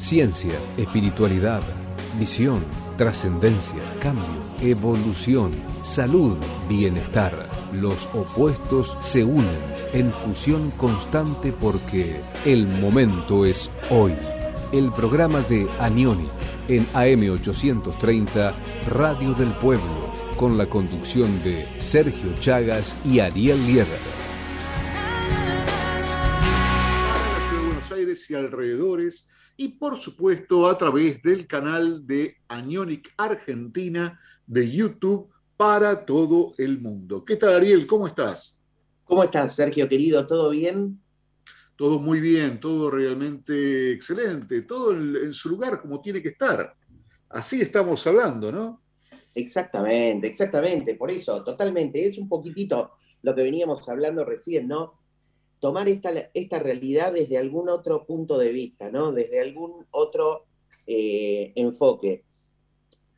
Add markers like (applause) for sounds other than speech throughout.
Ciencia, espiritualidad, visión, trascendencia, cambio, evolución, salud, bienestar. Los opuestos se unen en fusión constante porque el momento es hoy. El programa de Anioni en AM830 Radio del Pueblo con la conducción de Sergio Chagas y Ariel Guerra. Buenos Aires y alrededores y por supuesto a través del canal de Anionic Argentina de YouTube para todo el mundo. ¿Qué tal Ariel? ¿Cómo estás? ¿Cómo estás, Sergio querido? ¿Todo bien? Todo muy bien, todo realmente excelente, todo en, su lugar como tiene que estar. Así estamos hablando, ¿no? Exactamente, exactamente, por eso, totalmente. Es un poquitito lo que veníamos hablando recién, ¿no? Tomar esta, esta realidad desde algún otro punto de vista, ¿no? Desde algún otro eh, enfoque.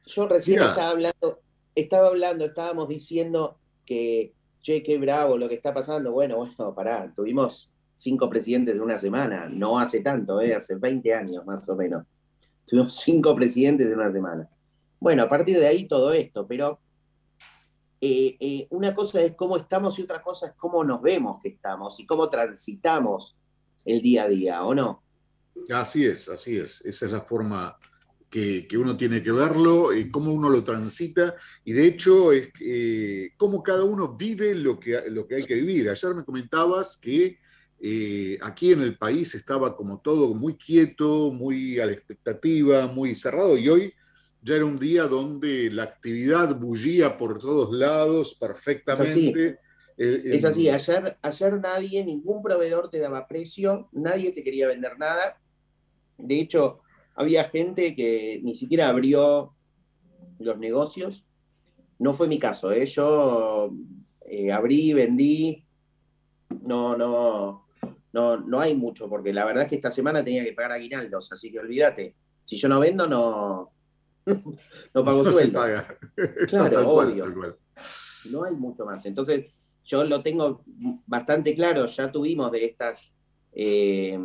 Yo recién estaba hablando, estaba hablando, estábamos diciendo que, che, qué bravo lo que está pasando. Bueno, bueno, pará, tuvimos cinco presidentes en una semana, no hace tanto, ¿eh? hace 20 años más o menos. Tuvimos cinco presidentes en una semana. Bueno, a partir de ahí todo esto, pero eh, eh, una cosa es cómo estamos y otra cosa es cómo nos vemos que estamos y cómo transitamos el día a día, ¿o no? Así es, así es. Esa es la forma que, uno tiene que verlo, y cómo uno lo transita y de hecho es eh, cómo cada uno vive lo que, lo que hay que vivir. Ayer me comentabas que aquí en el país estaba como todo muy quieto, muy a la expectativa, muy cerrado y hoy ya era un día donde la actividad bullía por todos lados perfectamente. Es así, Ayer, ayer nadie, ningún proveedor te daba precio, nadie te quería vender nada. De hecho, había gente que ni siquiera abrió los negocios. No fue mi caso, ¿eh? yo eh, abrí, vendí, no, no, no, no hay mucho, porque la verdad es que esta semana tenía que pagar aguinaldos, así que olvídate, si yo no vendo, no, (laughs) no pago sueldo. Claro, obvio. No hay mucho más. Entonces, yo lo tengo bastante claro, ya tuvimos de estas, eh,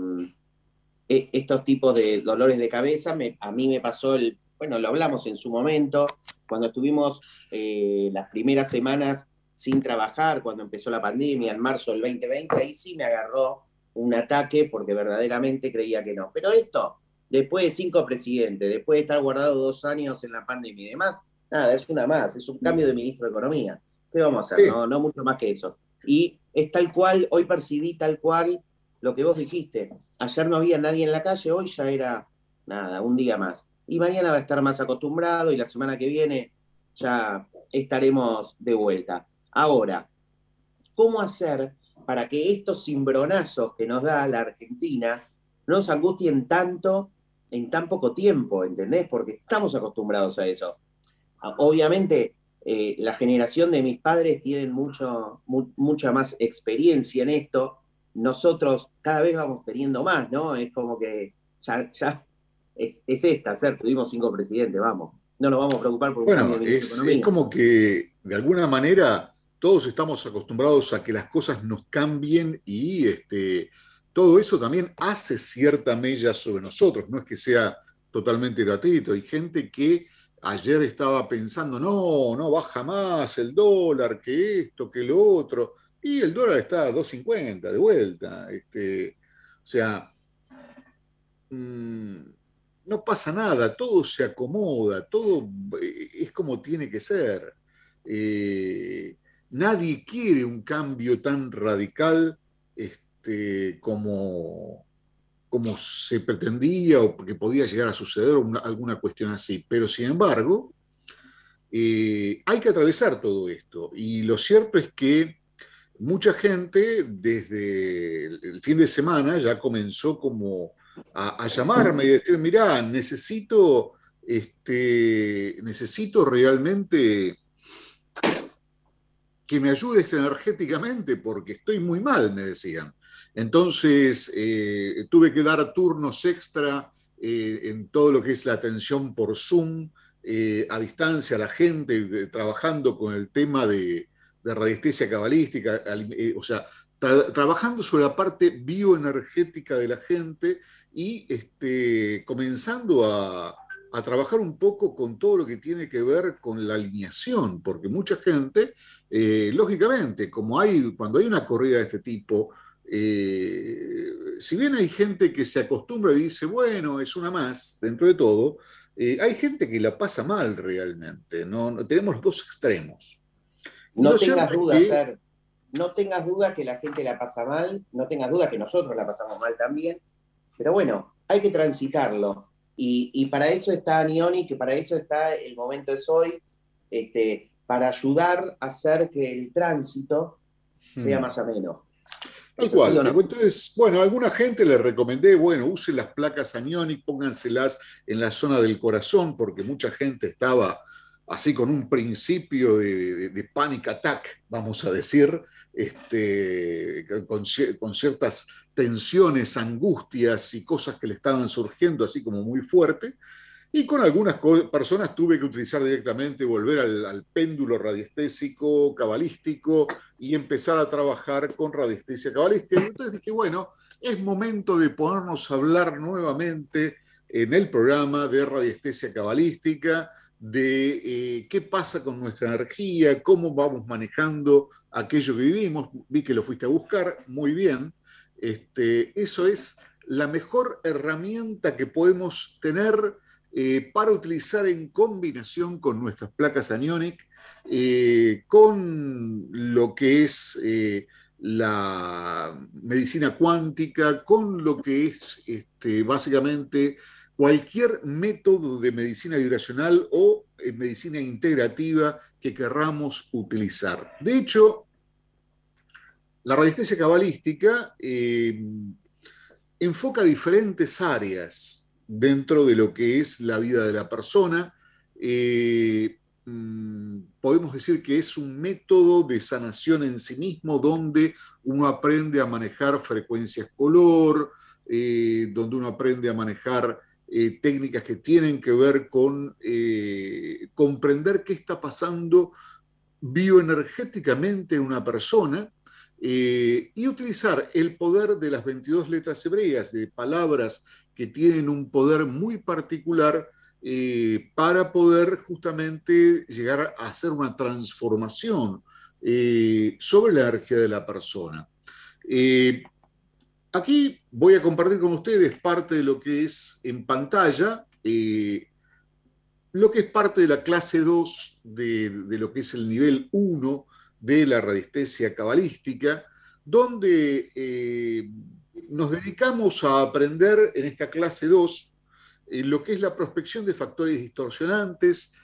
e, estos tipos de dolores de cabeza. a mí me pasó el, bueno, lo hablamos en su momento, cuando estuvimos eh, las primeras semanas sin trabajar, cuando empezó la pandemia, en marzo del 2020, ahí sí me agarró un ataque porque verdaderamente creía que no. Pero esto después de cinco presidentes, después de estar guardado dos años en la pandemia y demás, nada, es una más, es un cambio de ministro de Economía. ¿Qué vamos a hacer? No, no mucho más que eso. Y es tal cual, hoy percibí tal cual lo que vos dijiste. Ayer no había nadie en la calle, hoy ya era nada, un día más. Y mañana va a estar más acostumbrado y la semana que viene ya estaremos de vuelta. Ahora, ¿cómo hacer para que estos cimbronazos que nos da la Argentina no nos angustien tanto en tan poco tiempo, ¿entendés? Porque estamos acostumbrados a eso. Obviamente, eh, la generación de mis padres tienen mucho, mucha más experiencia en esto. Nosotros cada vez vamos teniendo más, ¿no? Es como que ya, ya es, esta, ser, tuvimos cinco presidentes, vamos. No nos vamos a preocupar por bueno, es, es como que de alguna manera todos estamos acostumbrados a que las cosas nos cambien y este, todo eso también hace cierta mella sobre nosotros, no es que sea totalmente gratuito. Hay gente que ayer estaba pensando, no, no baja más el dólar, que esto, que lo otro, y el dólar está a 2.50 de vuelta. Este, o sea, mm, no pasa nada, todo se acomoda, todo eh, es como tiene que ser. Eh, nadie quiere un cambio tan radical. Este, este, como, como se pretendía o que podía llegar a suceder alguna cuestión así. Pero sin embargo, eh, hay que atravesar todo esto. Y lo cierto es que mucha gente desde el fin de semana ya comenzó como a, llamarme y decir, mirá, necesito, este, necesito realmente que me ayudes energéticamente porque estoy muy mal, me decían. Entonces, eh, tuve que dar turnos extra eh, en todo lo que es la atención por Zoom, eh, a distancia a la gente, trabajando con el tema de, radiestesia cabalística, o sea, trabajando sobre la parte bioenergética de la gente y este, comenzando a, a trabajar un poco con todo lo que tiene que ver con la alineación, porque mucha gente, lógicamente, como hay, cuando hay una corrida de este tipo, eh, si bien hay gente que se acostumbra y dice, bueno, es una más, dentro de todo, eh, hay gente que la pasa mal realmente, ¿no? tenemos los dos extremos. No, tengas duda, que... no tengas duda que la gente la pasa mal, no tengas duda que nosotros la pasamos mal también, pero bueno, hay que transitarlo y, para eso está Nioni, que para eso está el momento es hoy, este, para ayudar a hacer que el tránsito sea hmm. más ameno. Tal cual. Entonces, bueno, a alguna gente le recomendé, bueno, use las placas anionic, pónganselas en la zona del corazón, porque mucha gente estaba así con un principio de, panic attack, vamos a decir, este, con, ciertas tensiones, angustias y cosas que le estaban surgiendo así como muy fuerte. Y con algunas personas tuve que utilizar directamente, volver al, péndulo radiestésico, cabalístico y empezar a trabajar con radiestesia cabalística. entonces dije, bueno, es momento de ponernos a hablar nuevamente en el programa de radiestesia cabalística, de eh, qué pasa con nuestra energía, cómo vamos manejando aquello que vivimos. Vi que lo fuiste a buscar, muy bien. Este, eso es la mejor herramienta que podemos tener eh, para utilizar en combinación con nuestras placas anionic, eh, con lo que es la medicina cuántica, con lo que es este, básicamente cualquier método de medicina vibracional o eh, medicina integrativa que querramos utilizar. De hecho, la radiestesia cabalística eh, enfoca diferentes áreas dentro de lo que es la vida de la persona. Eh, podemos decir que es un método de sanación en sí mismo donde uno aprende a manejar frecuencias color, donde uno aprende a manejar eh, técnicas que tienen que ver con eh, comprender qué está pasando bioenergéticamente en una persona eh, y utilizar el poder de las 22 letras hebreas, de palabras que tienen un poder muy particular para poder justamente llegar a hacer una transformación sobre la energía de la persona. Aquí voy a compartir con ustedes parte de lo que es en pantalla, eh, lo que es parte de la clase 2 de, lo que es el nivel 1 de la radiestesia cabalística, donde eh, nos dedicamos a aprender en esta clase 2 lo que es la prospección de factores distorsionantes,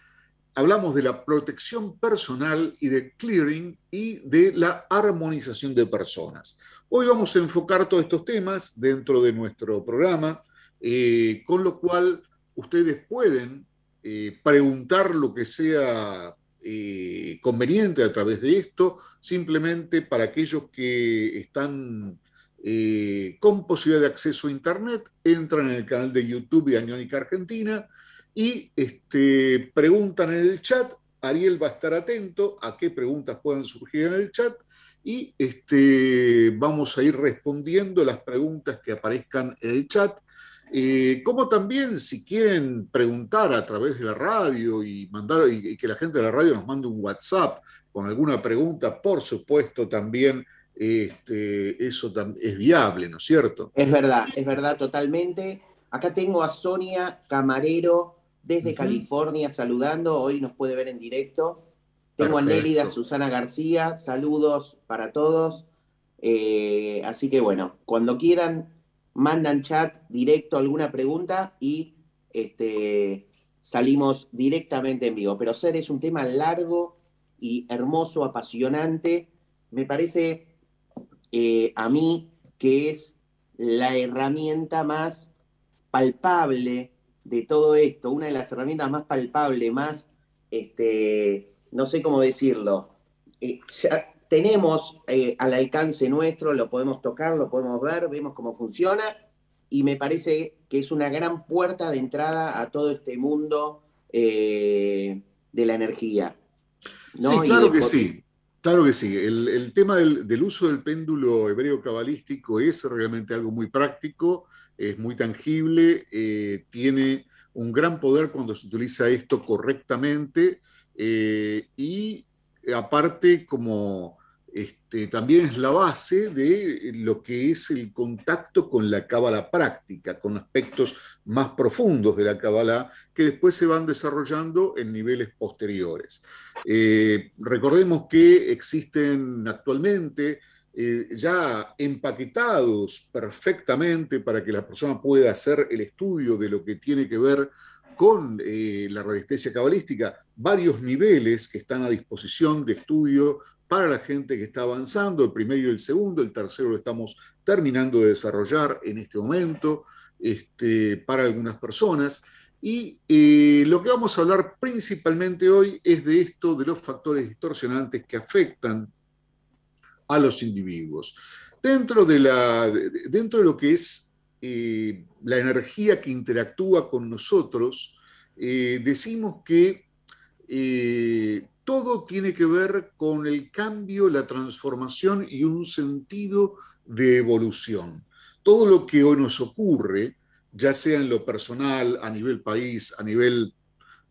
hablamos de la protección personal y de clearing y de la armonización de personas. Hoy vamos a enfocar todos estos temas dentro de nuestro programa, eh, con lo cual ustedes pueden eh, preguntar lo que sea eh, conveniente a través de esto, simplemente para aquellos que están con posibilidad de acceso a Internet, entran en el canal de YouTube de Aniónica Argentina y este, preguntan en el chat. Ariel va a estar atento a qué preguntas puedan surgir en el chat y este, vamos a ir respondiendo las preguntas que aparezcan en el chat. Eh, como también si quieren preguntar a través de la radio y mandar y, que la gente de la radio nos mande un WhatsApp con alguna pregunta, por supuesto también este, eso es viable, ¿no es cierto? Es verdad, es verdad totalmente. Acá tengo a Sonia Camarero desde California saludando, hoy nos puede ver en directo. Tengo a Nélida Susana García, saludos para todos. Eh, así que bueno, cuando quieran, mandan chat directo alguna pregunta y este, salimos directamente en vivo. Pero ser es un tema largo y hermoso, apasionante. Me parece eh, a mí que es la herramienta más palpable de todo esto, una de las herramientas más palpables, más este, no sé cómo decirlo, eh, tenemos eh, al alcance nuestro, lo podemos tocar, lo podemos ver, vemos cómo funciona y me parece que es una gran puerta de entrada a todo este mundo de la energía. Sí, claro que sí. Claro que sí. El, tema del, uso del péndulo hebreo cabalístico es realmente algo muy práctico, es muy tangible, eh, tiene un gran poder cuando se utiliza esto correctamente eh, y aparte como este, también es la base de lo que es el contacto con la cábala práctica, con aspectos más profundos de la cábala que después se van desarrollando en niveles posteriores. Eh, recordemos que existen actualmente eh, ya empaquetados perfectamente para que la persona pueda hacer el estudio de lo que tiene que ver con eh, la radiestesia cabalística, varios niveles que están a disposición de estudio para la gente que está avanzando, el primero y el segundo, el tercero lo estamos terminando de desarrollar en este momento este, para algunas personas. Y eh, lo que vamos a hablar principalmente hoy es de esto, de los factores distorsionantes que afectan a los individuos. Dentro de, la, dentro de lo que es eh, la energía que interactúa con nosotros, eh, decimos que todo tiene que ver con el cambio, la transformación y un sentido de evolución. Todo lo que hoy nos ocurre, ya sea en lo personal, a nivel país, a nivel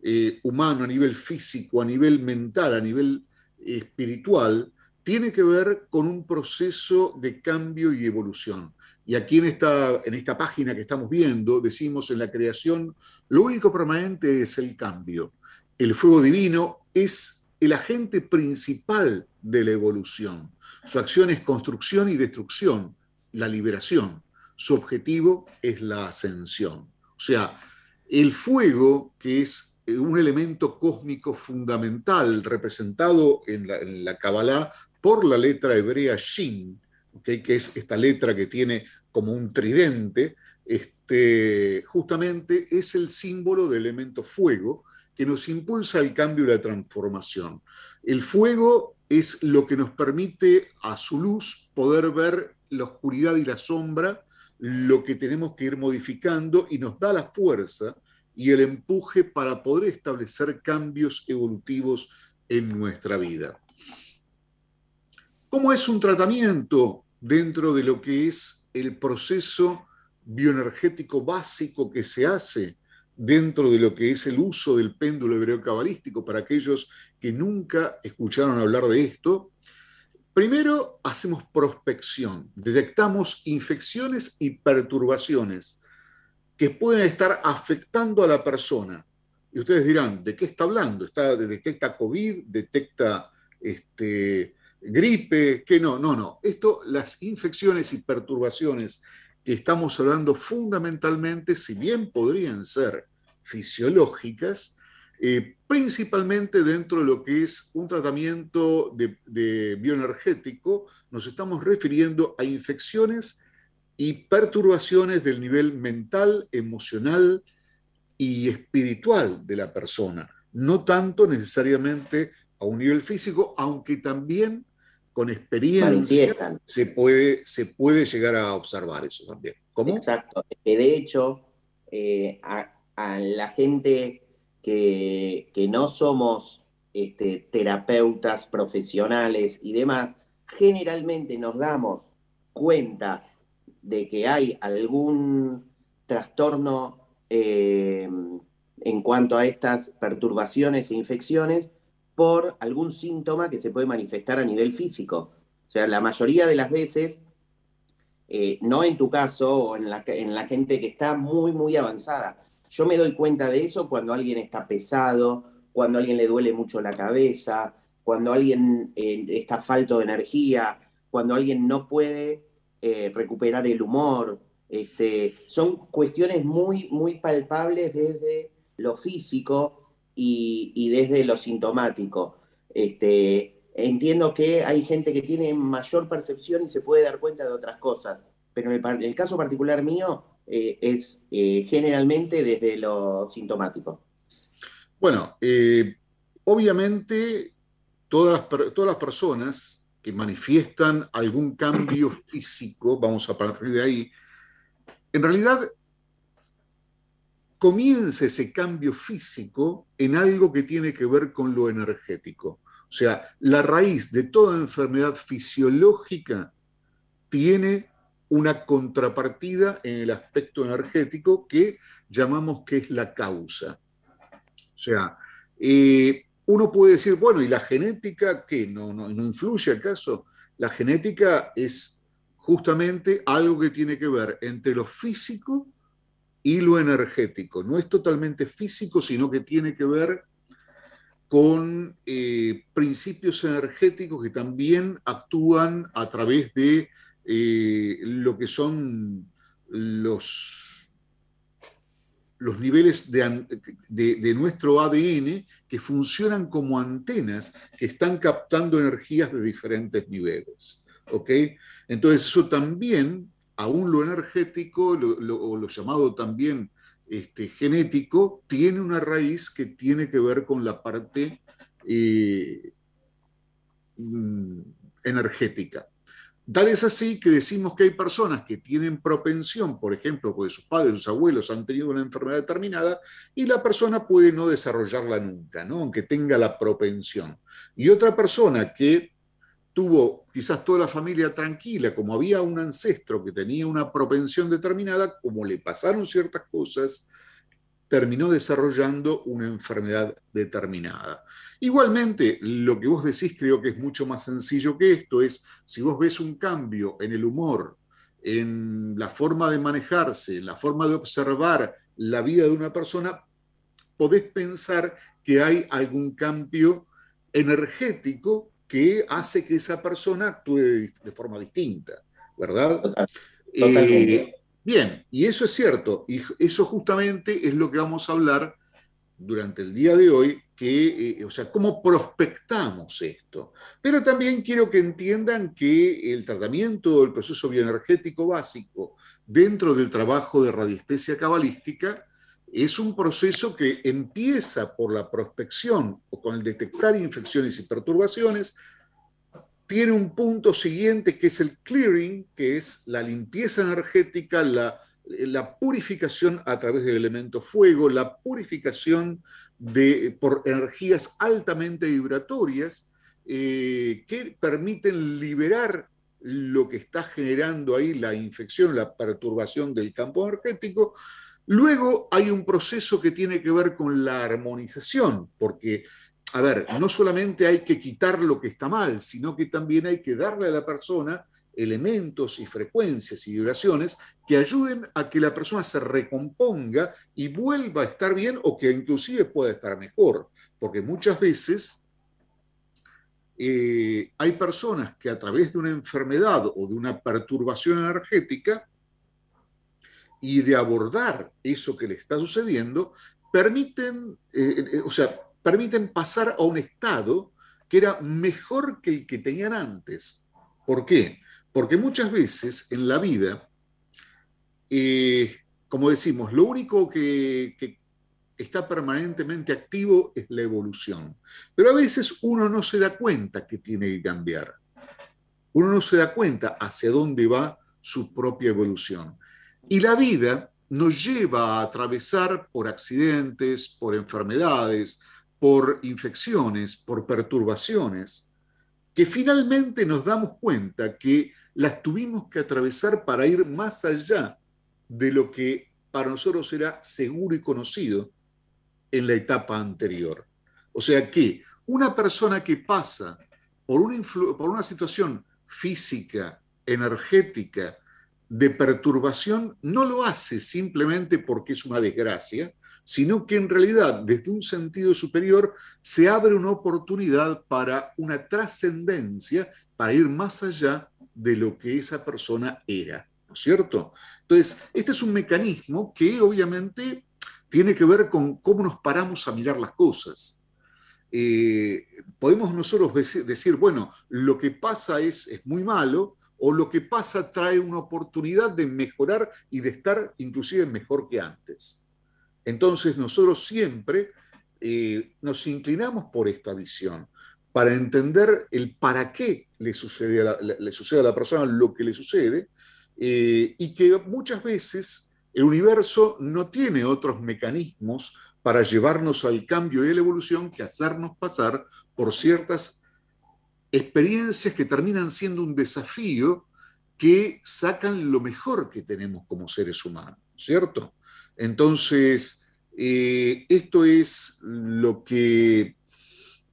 eh, humano, a nivel físico, a nivel mental, a nivel espiritual, tiene que ver con un proceso de cambio y evolución. Y aquí en esta, en esta página que estamos viendo, decimos en la creación, lo único permanente es el cambio. El fuego divino es el agente principal de la evolución. Su acción es construcción y destrucción, la liberación. Su objetivo es la ascensión. O sea, el fuego, que es un elemento cósmico fundamental representado en la, Kabbalah por la letra hebrea Shin, que es esta letra que tiene como un tridente, este, justamente es el símbolo del elemento fuego que nos impulsa el cambio y la transformación. El fuego es lo que nos permite a su luz poder ver la oscuridad y la sombra, lo que tenemos que ir modificando y nos da la fuerza y el empuje para poder establecer cambios evolutivos en nuestra vida. ¿Cómo es un tratamiento dentro de lo que es el proceso bioenergético básico que se hace dentro de lo que es el uso del péndulo hebreo cabalístico para aquellos que nunca escucharon hablar de esto. Primero hacemos prospección, detectamos infecciones y perturbaciones que pueden estar afectando a la persona. Y ustedes dirán, ¿de qué está hablando? ¿Está, ¿Detecta COVID? ¿Detecta este, gripe? ¿Qué no? No, no. Esto, las infecciones y perturbaciones que estamos hablando fundamentalmente, si bien podrían ser fisiológicas, eh, principalmente dentro de lo que es un tratamiento de, bioenergético, nos estamos refiriendo a infecciones y perturbaciones del nivel mental, emocional y espiritual de la persona, no tanto necesariamente a un nivel físico, aunque también con experiencia se puede, se puede llegar a observar eso también. ¿Cómo? Exacto. De hecho, eh, a, la gente que, no somos este, terapeutas profesionales y demás, generalmente nos damos cuenta de que hay algún trastorno eh, en cuanto a estas perturbaciones e infecciones por algún síntoma que se puede manifestar a nivel físico. O sea, la mayoría de las veces, eh, no en tu caso o en la, en la gente que está muy, muy avanzada. Yo me doy cuenta de eso cuando alguien está pesado, cuando a alguien le duele mucho la cabeza, cuando alguien eh, está falto de energía, cuando alguien no puede eh, recuperar el humor. Este, son cuestiones muy, muy palpables desde lo físico y, desde lo sintomático. Este, entiendo que hay gente que tiene mayor percepción y se puede dar cuenta de otras cosas, pero en el, caso particular mío eh, es eh, generalmente desde lo sintomático. Bueno, eh, obviamente todas, todas las personas que manifiestan algún cambio físico, vamos a partir de ahí, en realidad comienza ese cambio físico en algo que tiene que ver con lo energético. O sea, la raíz de toda enfermedad fisiológica tiene una contrapartida en el aspecto energético que llamamos que es la causa. O sea, eh, uno puede decir, bueno, ¿y la genética qué? ¿No, no, no influye acaso? La genética es justamente algo que tiene que ver entre lo físico y lo energético. No es totalmente físico, sino que tiene que ver con eh, principios energéticos que también actúan a través de eh, lo que son los, los niveles de, nuestro ADN que funcionan como antenas que están captando energías de diferentes niveles. Entonces eso también, aún lo energético o lo llamado también este, genético, tiene una raíz que tiene que ver con la parte eh, mm, energética. Tal es así que decimos que hay personas que tienen propensión, por ejemplo, porque sus padres, sus abuelos han tenido una enfermedad determinada y la persona puede no desarrollarla nunca, ¿no? aunque tenga la propensión. Y otra persona que tuvo quizás toda la familia tranquila, como había un ancestro que tenía una propensión determinada, como le pasaron ciertas cosas, terminó desarrollando una enfermedad determinada. Igualmente, lo que vos decís creo que es mucho más sencillo que esto, es si vos ves un cambio en el humor, en la forma de manejarse, en la forma de observar la vida de una persona, podés pensar que hay algún cambio energético que hace que esa persona actúe de, forma distinta, ¿verdad? Eh, bien, y eso es cierto, y eso justamente es lo que vamos a hablar durante el día de hoy, que, eh, o sea, cómo prospectamos esto. Pero también quiero que entiendan que el tratamiento del proceso bioenergético básico dentro del trabajo de radiestesia cabalística es un proceso que empieza por la prospección o con el detectar infecciones y perturbaciones, tiene un punto siguiente que es el clearing, que es la limpieza energética, la, purificación a través del elemento fuego, la purificación de, por energías altamente vibratorias eh, que permiten liberar lo que está generando ahí la infección, la perturbación del campo energético, Luego hay un proceso que tiene que ver con la armonización, porque, a ver, no solamente hay que quitar lo que está mal, sino que también hay que darle a la persona elementos y frecuencias y vibraciones que ayuden a que la persona se recomponga y vuelva a estar bien o que inclusive pueda estar mejor, porque muchas veces eh, hay personas que a través de una enfermedad o de una perturbación energética y de abordar eso que le está sucediendo, permiten, eh, eh, o sea, permiten pasar a un estado que era mejor que el que tenían antes. ¿Por qué? Porque muchas veces en la vida, eh, como decimos, lo único que, que está permanentemente activo es la evolución. Pero a veces uno no se da cuenta que tiene que cambiar. Uno no se da cuenta hacia dónde va su propia evolución. Y la vida nos lleva a atravesar por accidentes, por enfermedades, por infecciones, por perturbaciones, que finalmente nos damos cuenta que las tuvimos que atravesar para ir más allá de lo que para nosotros era seguro y conocido en la etapa anterior. O sea que una persona que pasa por una, por una situación física, energética, de perturbación no lo hace simplemente porque es una desgracia, sino que en realidad desde un sentido superior se abre una oportunidad para una trascendencia, para ir más allá de lo que esa persona era, ¿no es cierto? Entonces, este es un mecanismo que obviamente tiene que ver con cómo nos paramos a mirar las cosas. Eh, podemos nosotros decir, bueno, lo que pasa es, es muy malo, o lo que pasa trae una oportunidad de mejorar y de estar inclusive mejor que antes. Entonces nosotros siempre eh, nos inclinamos por esta visión, para entender el para qué le sucede a la, le sucede a la persona lo que le sucede, eh, y que muchas veces el universo no tiene otros mecanismos para llevarnos al cambio y a la evolución que hacernos pasar por ciertas experiencias que terminan siendo un desafío que sacan lo mejor que tenemos como seres humanos, ¿cierto? Entonces, eh, esto es lo que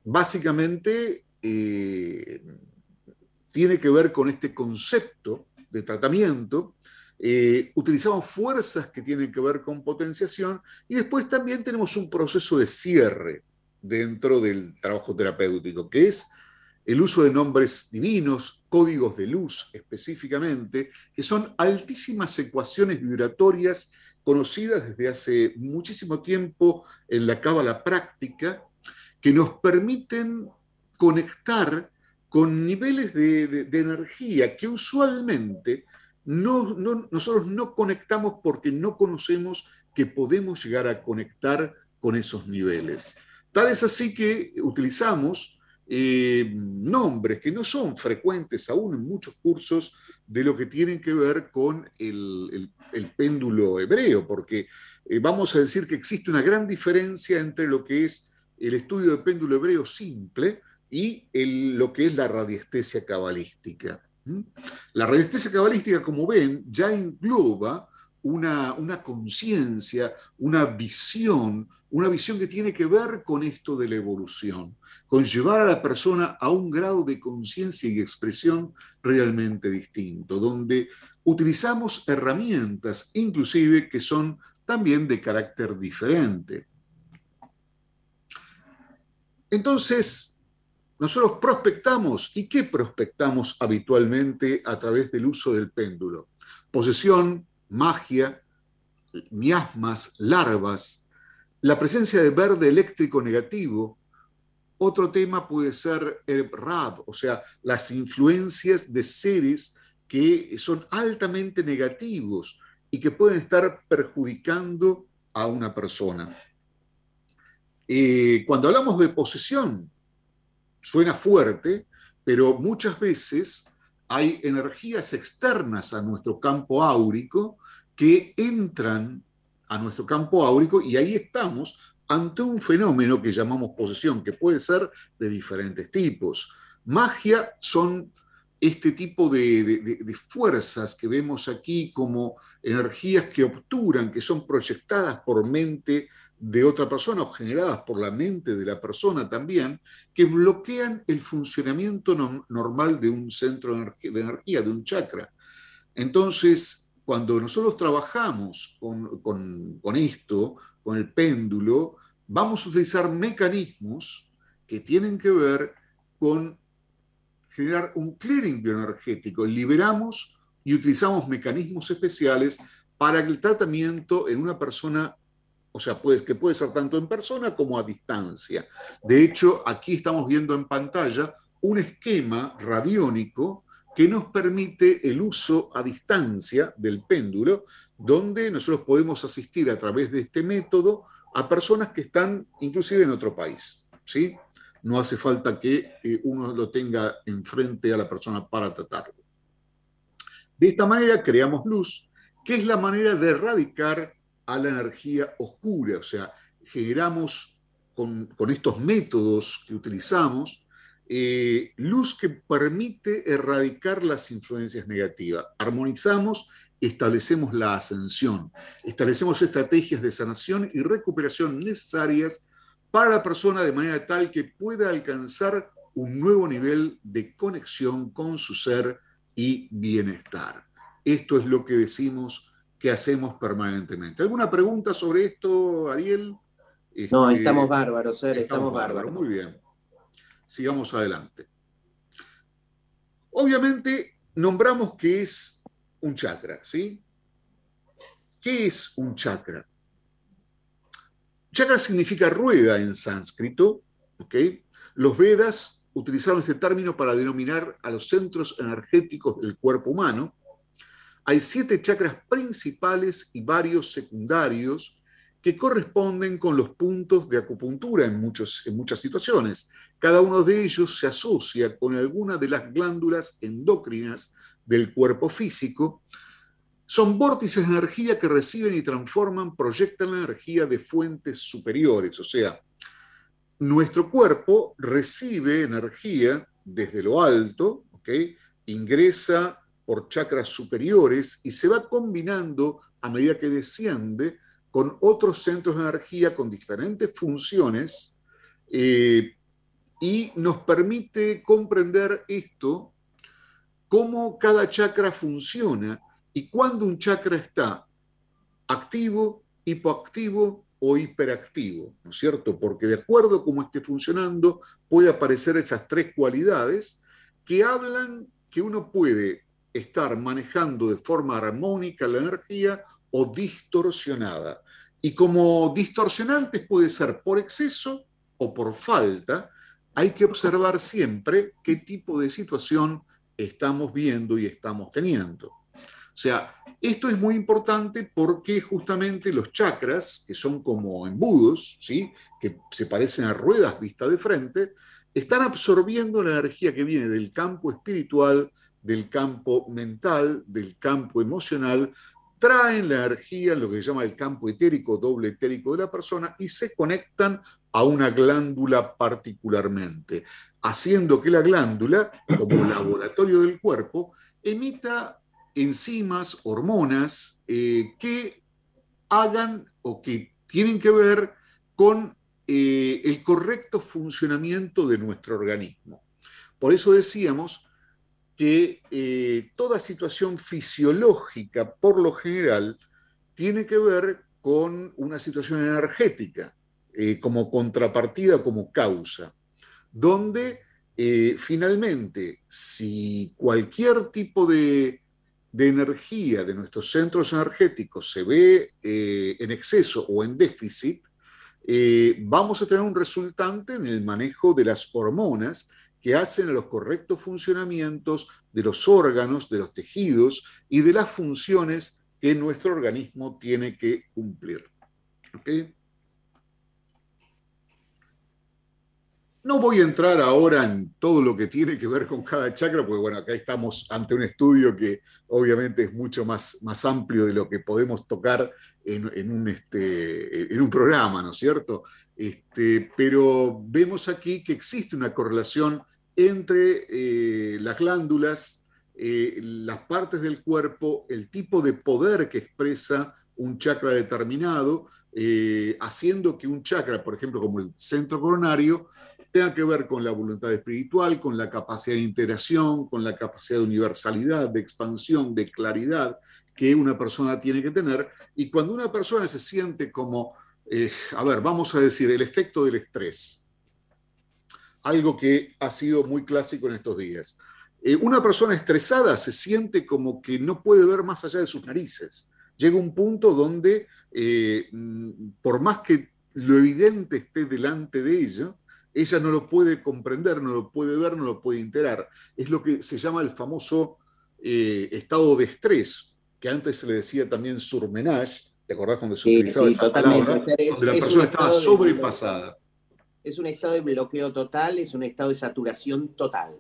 básicamente eh, tiene que ver con este concepto de tratamiento. Eh, utilizamos fuerzas que tienen que ver con potenciación y después también tenemos un proceso de cierre dentro del trabajo terapéutico, que es el uso de nombres divinos, códigos de luz específicamente, que son altísimas ecuaciones vibratorias conocidas desde hace muchísimo tiempo en la cábala práctica, que nos permiten conectar con niveles de, energía que usualmente no, nosotros no conectamos porque no conocemos que podemos llegar a conectar con esos niveles. Tal es así que utilizamos eh, nombres que no son frecuentes aún en muchos cursos de lo que tienen que ver con el, péndulo hebreo, porque eh, vamos a decir que existe una gran diferencia entre lo que es el estudio de péndulo hebreo simple y lo que es la radiestesia cabalística. La radiestesia cabalística, como ven, ya engloba una, una conciencia, una visión, una visión que tiene que ver con esto de la evolución con llevar a la persona a un grado de conciencia y expresión realmente distinto, donde utilizamos herramientas inclusive que son también de carácter diferente. Entonces, nosotros prospectamos, ¿y qué prospectamos habitualmente a través del uso del péndulo? Posesión, magia, miasmas, larvas, la presencia de verde eléctrico negativo, otro tema puede ser el RAB, o sea, las influencias de seres que son altamente negativos y que pueden estar perjudicando a una persona. Eh, cuando hablamos de posesión, suena fuerte, pero muchas veces hay energías externas a nuestro campo áurico que entran a nuestro campo áurico y ahí estamos ante un fenómeno que llamamos posesión, que puede ser de diferentes tipos. Magia son este tipo de, fuerzas que vemos aquí como energías que obturan, que son proyectadas por mente de otra persona o generadas por la mente de la persona también, que bloquean el funcionamiento normal de un centro de energía, de un chakra. Entonces, cuando nosotros trabajamos con esto, con el péndulo, vamos a utilizar mecanismos que tienen que ver con generar un clearing bioenergético. Liberamos y utilizamos mecanismos especiales para el tratamiento en una persona, o sea, que puede ser tanto en persona como a distancia. De hecho, aquí estamos viendo en pantalla un esquema radiónico que nos permite el uso a distancia del péndulo, donde nosotros podemos asistir a través de este método a personas que están inclusive en otro país. ¿sí? No hace falta que eh, uno lo tenga enfrente a la persona para tratarlo. De esta manera creamos luz, que es la manera de erradicar a la energía oscura, o sea, generamos con, estos métodos que utilizamos eh, luz que permite erradicar las influencias negativas. Armonizamos establecemos la ascensión, establecemos estrategias de sanación y recuperación necesarias para la persona de manera tal que pueda alcanzar un nuevo nivel de conexión con su ser y bienestar. Esto es lo que decimos que hacemos permanentemente. ¿Alguna pregunta sobre esto, Ariel? no, este, estamos bárbaros, ser, estamos, bárbaros. Muy bien. Sigamos adelante. Obviamente, nombramos que es un chakra, ¿sí? ¿Qué es un chakra? Chakra significa rueda en sánscrito, ¿ok? Los Vedas utilizaron este término para denominar a los centros energéticos del cuerpo humano. Hay siete chakras principales y varios secundarios que corresponden con los puntos de acupuntura en, muchos, en muchas situaciones. Cada uno de ellos se asocia con alguna de las glándulas endocrinas del cuerpo físico. Son vórtices de energía que reciben y transforman, proyectan la energía de fuentes superiores. O sea, nuestro cuerpo recibe energía desde lo alto, ingresa por chakras superiores y se va combinando a medida que desciende con otros centros de energía con diferentes funciones eh, y nos permite comprender esto, cómo cada chakra funciona y cuando un chakra está activo, hipoactivo o hiperactivo, ¿no es cierto? Porque de acuerdo a cómo esté funcionando, puede aparecer esas tres cualidades que hablan que uno puede estar manejando de forma armónica la energía o distorsionada. Y como distorsionantes puede ser por exceso o por falta, hay que observar siempre qué tipo de situación estamos viendo y estamos teniendo. O sea, esto es muy importante porque justamente los chakras, que son como embudos, ¿sí? que se parecen a ruedas vistas de frente, están absorbiendo la energía que viene del campo espiritual, del campo mental, del campo emocional, traen la energía, lo que se llama el campo etérico, doble etérico de la persona, y se conectan a una glándula particularmente, haciendo que la glándula, como laboratorio del cuerpo, emita enzimas, hormonas, eh, que hagan o que tienen que ver con eh, el correcto funcionamiento de nuestro organismo. Por eso decíamos que eh, toda situación fisiológica, por lo general, tiene que ver con una situación energética. Como contrapartida, como causa, donde eh, finalmente, si cualquier tipo de, energía de nuestros centros energéticos se ve eh, en exceso o en déficit, vamos a tener un resultante en el manejo de las hormonas que hacen los correctos funcionamientos de los órganos, de los tejidos y de las funciones que nuestro organismo tiene que cumplir. ¿Okay? No voy a entrar ahora en todo lo que tiene que ver con cada chakra, porque bueno, acá estamos ante un estudio que obviamente es mucho más, más amplio de lo que podemos tocar en, un, este, en un programa, ¿no es cierto? Este, pero vemos aquí que existe una correlación entre eh, las glándulas, eh, las partes del cuerpo, el tipo de poder que expresa un chakra determinado, eh, haciendo que un chakra, por ejemplo, como el centro coronario, tenga que ver con la voluntad espiritual, con la capacidad de integración, con la capacidad de universalidad, de expansión, de claridad que una persona tiene que tener. Y cuando una persona se siente como, eh, a ver, vamos a decir, el efecto del estrés, algo que ha sido muy clásico en estos días. Eh, una persona estresada se siente como que no puede ver más allá de sus narices. Llega un punto donde, eh, mm, por más que lo evidente esté delante de ella, ella no lo puede comprender, no lo puede ver, no lo puede enterar. Es lo que se llama el famoso eh, estado de estrés, que antes se le decía también surmenage, ¿te acordás cuando se utilizaba esa palabra? donde la persona estaba sobrepasada. Es un estado de bloqueo total, es un estado de saturación total.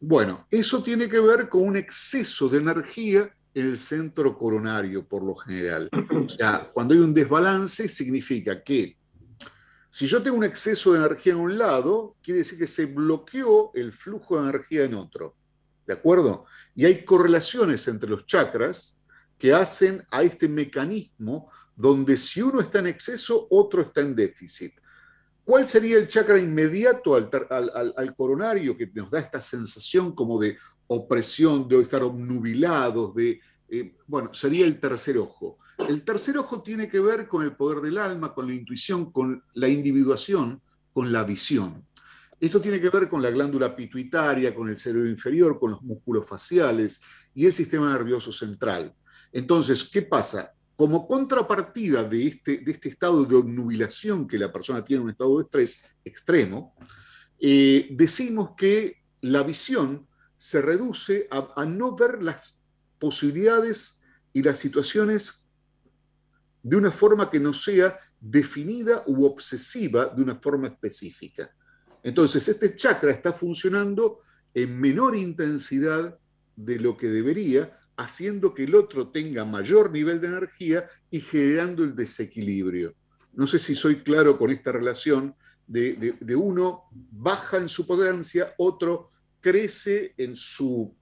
Bueno, eso tiene que ver con un exceso de energía en el centro coronario, por lo general. O sea, cuando hay un desbalance, significa que si yo tengo un exceso de energía en un lado, quiere decir que se bloqueó el flujo de energía en otro. ¿De acuerdo? Y hay correlaciones entre los chakras que hacen a este mecanismo donde si uno está en exceso, otro está en déficit. ¿Cuál sería el chakra inmediato al, coronario que nos da esta sensación como de opresión, de estar obnubilados, de, eh, bueno, sería el tercer ojo. El tercer ojo tiene que ver con el poder del alma, con la intuición, con la individuación, con la visión. Esto tiene que ver con la glándula pituitaria, con el cerebro inferior, con los músculos faciales y el sistema nervioso central. Entonces, ¿qué pasa? Como contrapartida de este, de este estado de obnubilación que la persona tiene, un estado de estrés extremo, eh, decimos que la visión se reduce a no ver las posibilidades y las situaciones de una forma que no sea definida u obsesiva de una forma específica. Entonces, este chakra está funcionando en menor intensidad de lo que debería, haciendo que el otro tenga mayor nivel de energía y generando el desequilibrio. No sé si soy claro con esta relación de, uno baja en su potencia, otro crece en su,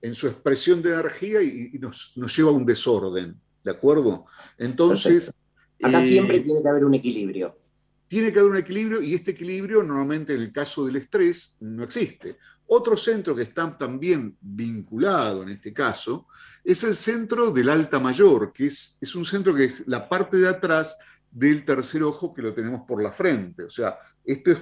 en su expresión de energía y, nos, lleva a un desorden, ¿de acuerdo? Entonces... Acá eh, siempre tiene que haber un equilibrio. Tiene que haber un equilibrio y este equilibrio normalmente en el caso del estrés no existe. Otro centro que está también vinculado en este caso es el centro del alta mayor, que es, es un centro que es la parte de atrás del tercer ojo que lo tenemos por la frente. O sea, esto,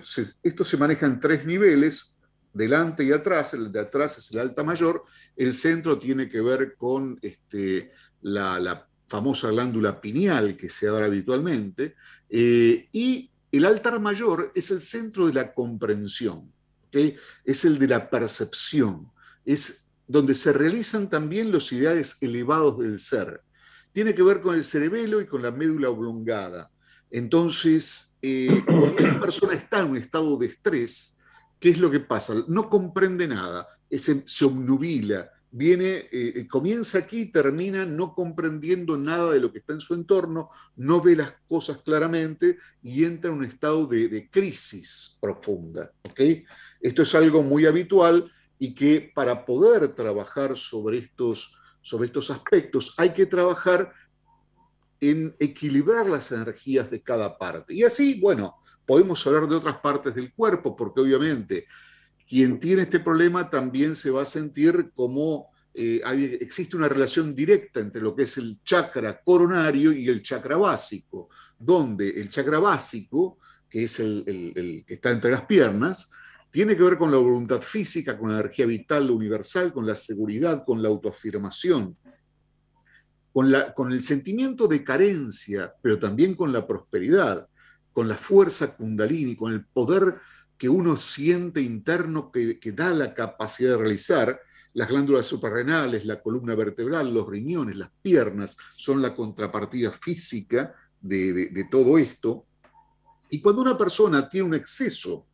esto se maneja en tres niveles, delante y atrás. El de atrás es el alta mayor, el centro tiene que ver con este, la, famosa glándula pineal que se abre habitualmente, eh, y el altar mayor es el centro de la comprensión es el de la percepción, es donde se realizan también los ideales elevados del ser. Tiene que ver con el cerebelo y con la médula oblongada. Entonces, eh, (clears throat) cuando una persona está en un estado de estrés, ¿qué es lo que pasa? No comprende nada, se, se obnubila, viene, eh, eh, comienza aquí y termina no comprendiendo nada de lo que está en su entorno, no ve las cosas claramente y entra en un estado de, de crisis profunda. ¿okay? Esto es algo muy habitual y que para poder trabajar sobre estos, sobre estos aspectos hay que trabajar en equilibrar las energías de cada parte. Y así, bueno, podemos hablar de otras partes del cuerpo, porque obviamente quien tiene este problema también se va a sentir como eh, existe una relación directa entre lo que es el chakra coronario y el chakra básico, donde el chakra básico, que es el, que está entre las piernas, tiene que ver con la voluntad física, con la energía vital universal, con la seguridad, con la autoafirmación, con, con el sentimiento de carencia, pero también con la prosperidad, con la fuerza kundalini, con el poder que uno siente interno que, da la capacidad de realizar. Las glándulas suprarrenales, la columna vertebral, los riñones, las piernas son la contrapartida física de, de todo esto. Y cuando una persona tiene un exceso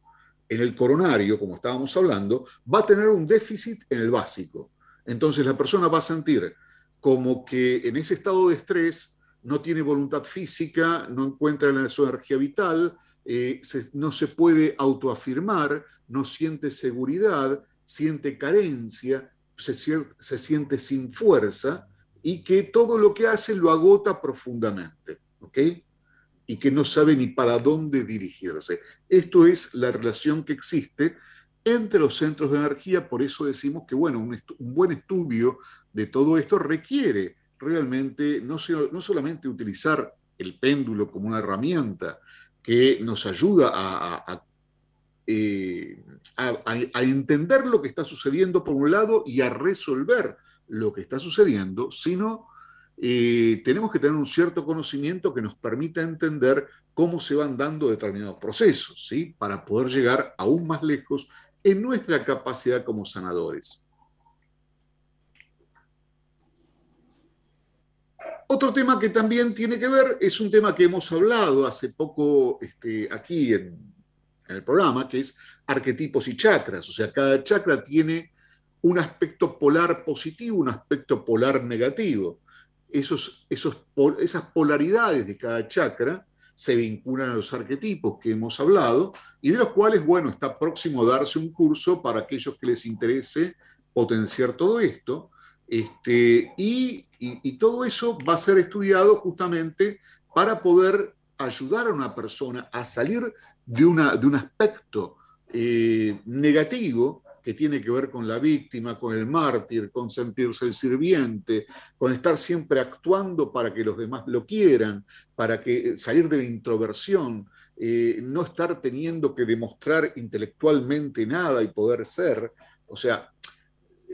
en el coronario, como estábamos hablando, va a tener un déficit en el básico. Entonces la persona va a sentir como que en ese estado de estrés no tiene voluntad física, no encuentra la, energía vital, eh, no se puede autoafirmar, no siente seguridad, siente carencia, se, siente sin fuerza y que todo lo que hace lo agota profundamente. ¿ok?, y que no sabe ni para dónde dirigirse. Esto es la relación que existe entre los centros de energía, por eso decimos que bueno, un, buen estudio de todo esto requiere realmente no, no solamente utilizar el péndulo como una herramienta que nos ayuda a, eh, a, entender lo que está sucediendo por un lado y a resolver lo que está sucediendo, sino eh, tenemos que tener un cierto conocimiento que nos permita entender cómo se van dando determinados procesos, ¿sí? para poder llegar aún más lejos en nuestra capacidad como sanadores. Otro tema que también tiene que ver es un tema que hemos hablado hace poco este, aquí en, el programa, que es arquetipos y chakras. O sea, cada chakra tiene un aspecto polar positivo, un aspecto polar negativo esos, esos, esas polaridades de cada chakra se vinculan a los arquetipos que hemos hablado y de los cuales, bueno, está próximo a darse un curso para aquellos que les interese potenciar todo esto. Este, y, todo eso va a ser estudiado justamente para poder ayudar a una persona a salir de, una, de un aspecto eh, negativo que tiene que ver con la víctima, con el mártir, con sentirse el sirviente, con estar siempre actuando para que los demás lo quieran, para que salir de la introversión, eh, no estar teniendo que demostrar intelectualmente nada y poder ser, o sea,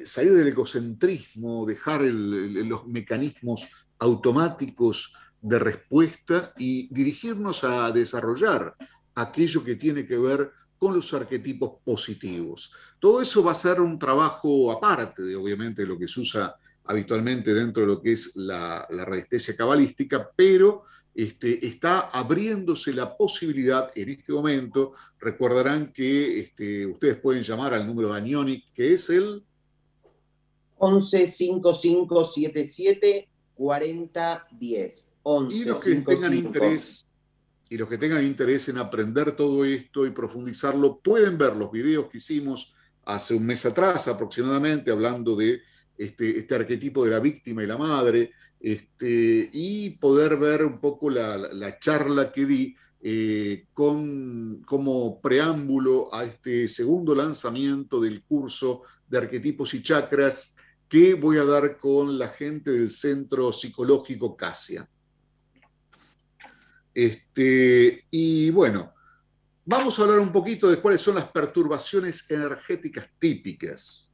salir del egocentrismo, dejar los mecanismos automáticos de respuesta y dirigirnos a desarrollar aquello que tiene que ver con los arquetipos positivos. Todo eso va a ser un trabajo aparte, de, obviamente, de lo que se usa habitualmente dentro de lo que es la, resistencia cabalística, pero este, está abriéndose la posibilidad en este momento. Recordarán que este, ustedes pueden llamar al número de Anionic, que es el 11 5577 4010. 11 y los que tengan interés y los que tengan interés en aprender todo esto y profundizarlo pueden ver los videos que hicimos hace un mes atrás aproximadamente hablando de este, este arquetipo de la víctima y la madre este, y poder ver un poco la, charla que di eh, con, como preámbulo a este segundo lanzamiento del curso de arquetipos y chakras que voy a dar con la gente del Centro Psicológico Casia. Este, y bueno, vamos a hablar un poquito de cuáles son las perturbaciones energéticas típicas.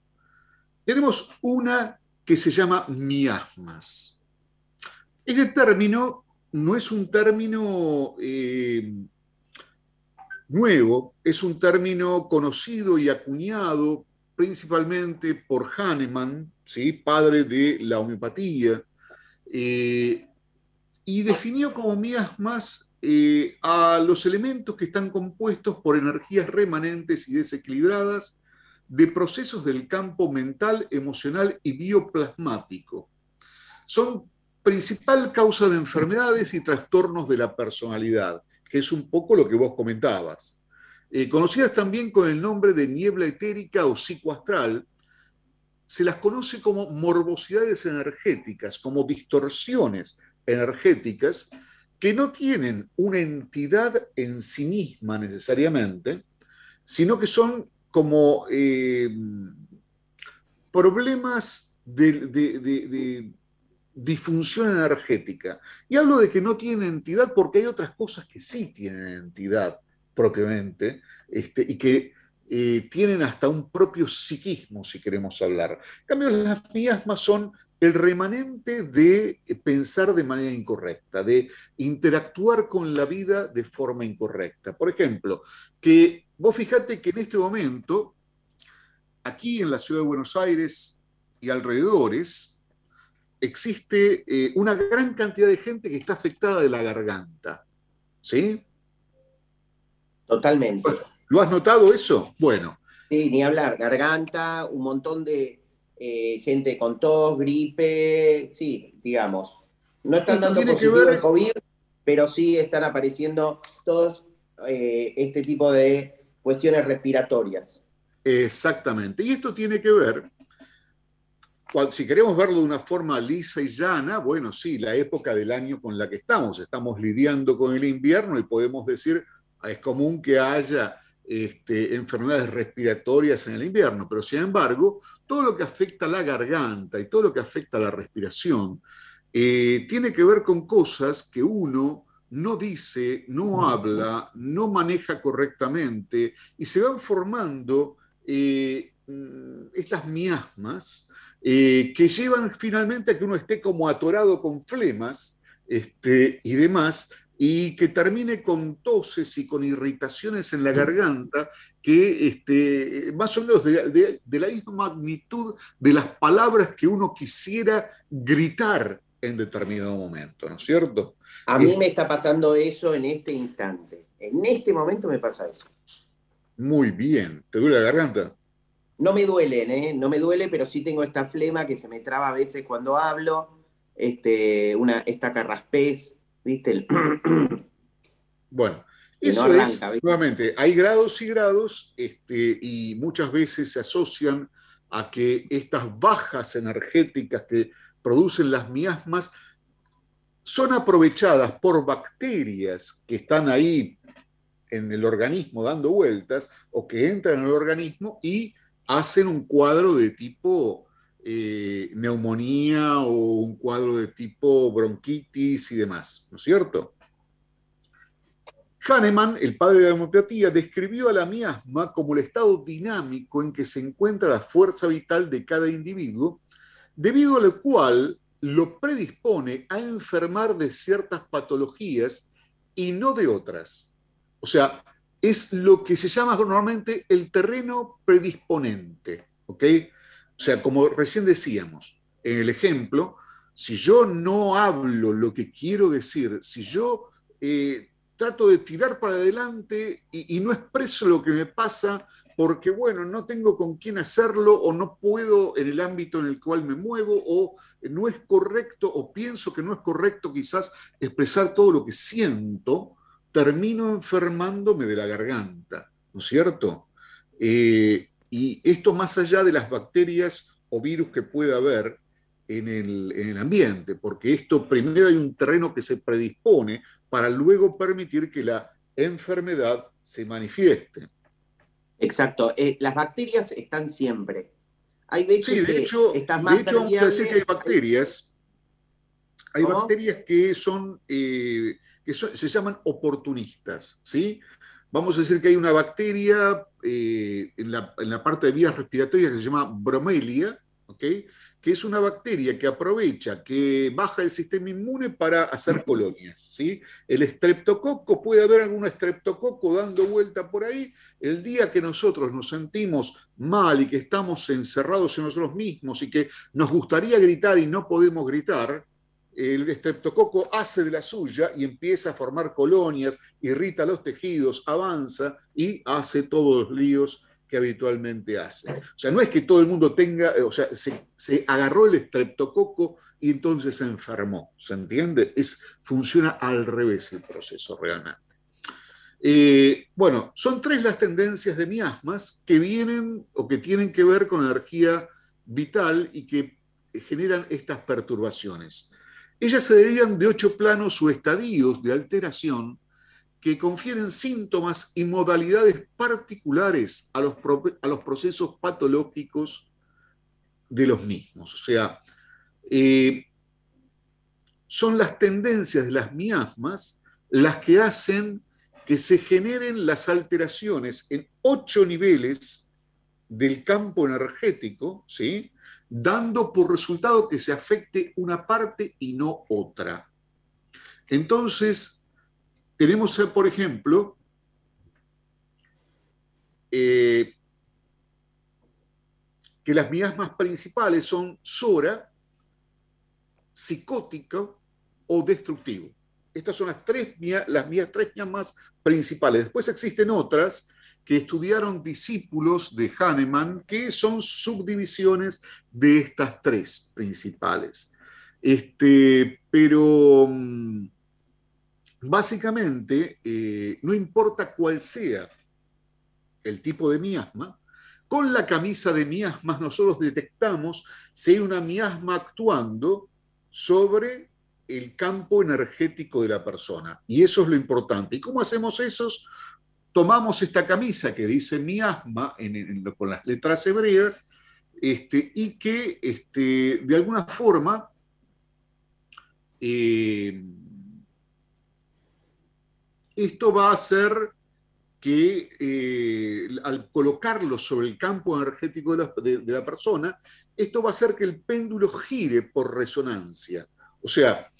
Tenemos una que se llama miasmas. Este término no es un término eh, nuevo, es un término conocido y acuñado principalmente por Hahnemann, ¿sí? padre de la homeopatía, eh, y definió como miasmas eh, a los elementos que están compuestos por energías remanentes y desequilibradas de procesos del campo mental, emocional y bioplasmático. Son principal causa de enfermedades y trastornos de la personalidad, que es un poco lo que vos comentabas. Eh, conocidas también con el nombre de niebla etérica o psicoastral, se las conoce como morbosidades energéticas, como distorsiones energéticas que no tienen una entidad en sí misma necesariamente, sino que son como eh, problemas de disfunción energética. Y hablo de que no tiene entidad porque hay otras cosas que sí tienen entidad propiamente este, y que eh, tienen hasta un propio psiquismo, si queremos hablar. En cambio, las miasmas son el remanente de pensar de manera incorrecta, de interactuar con la vida de forma incorrecta. Por ejemplo, que vos fijate que en este momento, aquí en la ciudad de Buenos Aires y alrededores, existe eh, una gran cantidad de gente que está afectada de la garganta. ¿Sí? Totalmente. ¿Lo has notado eso? Bueno. Sí, ni hablar. Garganta, un montón de eh, gente con tos, gripe, sí, digamos. No están dando positivo de COVID, pero sí están apareciendo todos eh, este tipo de cuestiones respiratorias. Exactamente. Y esto tiene que ver si queremos verlo de una forma lisa y llana, bueno, sí, la época del año con la que estamos. Estamos lidiando con el invierno y podemos decir, es común que haya este, enfermedades respiratorias en el invierno, pero sin embargo, todo lo que afecta a la garganta y todo lo que afecta a la respiración eh, tiene que ver con cosas que uno no dice, no habla, no maneja correctamente y se van formando eh, mm, estas miasmas eh, que llevan finalmente a que uno esté como atorado con flemas este, y demás, y que termine con toses y con irritaciones en la garganta, que este, más o menos de, la misma magnitud de las palabras que uno quisiera gritar en determinado momento, ¿no es cierto? A mí me está pasando eso en este instante. En este momento me pasa eso. Muy bien. ¿Te duele la garganta? No me duelen, ¿eh? No me duele, pero sí tengo esta flema que se me traba a veces cuando hablo, este, una, esta carraspez, ¿viste? (clears throat) bueno, eso es, nuevamente, hay grados y grados, este, y muchas veces se asocian a que estas bajas energéticas que producen las miasmas son aprovechadas por bacterias que están ahí en el organismo dando vueltas o que entran en el organismo y hacen un cuadro de tipo eh, neumonía o un cuadro de tipo bronquitis y demás, ¿no es cierto? Hahnemann, el padre de la homeopatía, describió a la miasma como el estado dinámico en que se encuentra la fuerza vital de cada individuo, debido a lo cual lo predispone a enfermar de ciertas patologías y no de otras. O sea, es lo que se llama normalmente el terreno predisponente. ¿ok? O sea, como recién decíamos, en el ejemplo, si yo no hablo lo que quiero decir, si yo eh, trato de tirar para adelante y, no expreso lo que me pasa porque, bueno, no tengo con quién hacerlo o no puedo en el ámbito en el cual me muevo o no es correcto o pienso que no es correcto quizás expresar todo lo que siento, termino enfermándome de la garganta, ¿no es cierto? Eh, y esto más allá de las bacterias o virus que pueda haber en el, en el ambiente, porque esto primero hay un terreno que se predispone para luego permitir que la enfermedad se manifieste. Exacto, eh, las bacterias están siempre. Hay veces sí, de que hecho, estás más de hecho vamos a decir que hay bacterias, hay bacterias que son, eh, que se llaman oportunistas, ¿sí? Vamos a decir que hay una bacteria eh, en, la, en, la, parte de vías respiratorias que se llama bromelia, que es una bacteria que aprovecha, que baja el sistema inmune para hacer colonias. ¿sí? El estreptococo, puede haber algún estreptococo dando vuelta por ahí. El día que nosotros nos sentimos mal y que estamos encerrados en nosotros mismos y que nos gustaría gritar y no podemos gritar, el estreptococo hace de la suya y empieza a formar colonias, irrita los tejidos, avanza y hace todos los líos que habitualmente hace. O sea, no es que todo el mundo tenga, eh, o sea, se, agarró el estreptococo y entonces se enfermó, ¿se entiende? Es, funciona al revés el proceso realmente. Eh, bueno, son tres las tendencias de miasmas que vienen o que tienen que ver con energía vital y que generan estas perturbaciones. Ellas se derivan de ocho planos o estadios de alteración que confieren síntomas y modalidades particulares a los, a los procesos patológicos de los mismos. O sea, eh, son las tendencias de las miasmas las que hacen que se generen las alteraciones en ocho niveles del campo energético, ¿sí? Dando por resultado que se afecte una parte y no otra. Entonces, tenemos, eh, por ejemplo, eh, que las miasmas principales son sora, psicótico o destructivo. Estas son las tres, las tres miasmas principales. Después existen otras que estudiaron discípulos de Hahnemann, que son subdivisiones de estas tres principales. Este, pero mm, Básicamente, eh, no importa cuál sea el tipo de miasma, con la camisa de miasmas nosotros detectamos si hay una miasma actuando sobre el campo energético de la persona. Y eso es lo importante. ¿Y cómo hacemos eso? Tomamos esta camisa que dice miasma con las letras hebreas este, y que este, de alguna forma eh, esto va a hacer que eh, al colocarlo sobre el campo energético de la, persona, esto va a hacer que el péndulo gire por resonancia. O sea,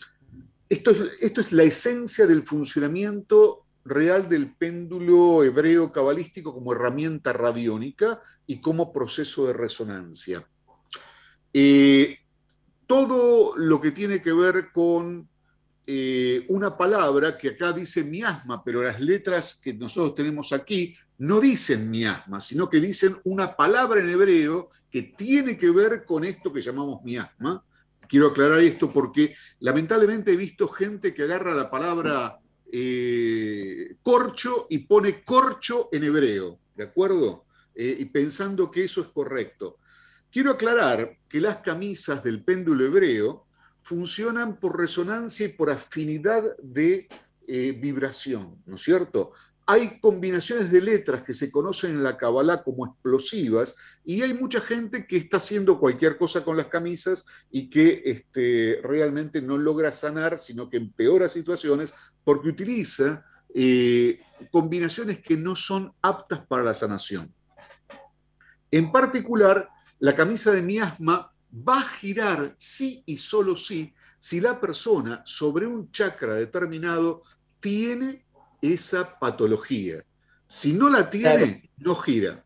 esto es, esto es la esencia del funcionamiento real del péndulo hebreo cabalístico como herramienta radiónica y como proceso de resonancia. Eh, todo lo que tiene que ver con eh, una palabra que acá dice miasma, pero las letras que nosotros tenemos aquí no dicen miasma, sino que dicen una palabra en hebreo que tiene que ver con esto que llamamos miasma. Quiero aclarar esto porque lamentablemente he visto gente que agarra la palabra eh, corcho y pone corcho en hebreo, ¿de acuerdo? Eh, y pensando que eso es correcto. Quiero aclarar que las camisas del péndulo hebreo funcionan por resonancia y por afinidad de eh, vibración, ¿no es cierto? Hay combinaciones de letras que se conocen en la Kabbalah como explosivas y hay mucha gente que está haciendo cualquier cosa con las camisas y que este, realmente no logra sanar, sino que empeora situaciones porque utiliza eh, combinaciones que no son aptas para la sanación. En particular, la camisa de miasma va a girar sí y solo sí si la persona sobre un chakra determinado tiene esa patología. Si no la tiene, no gira.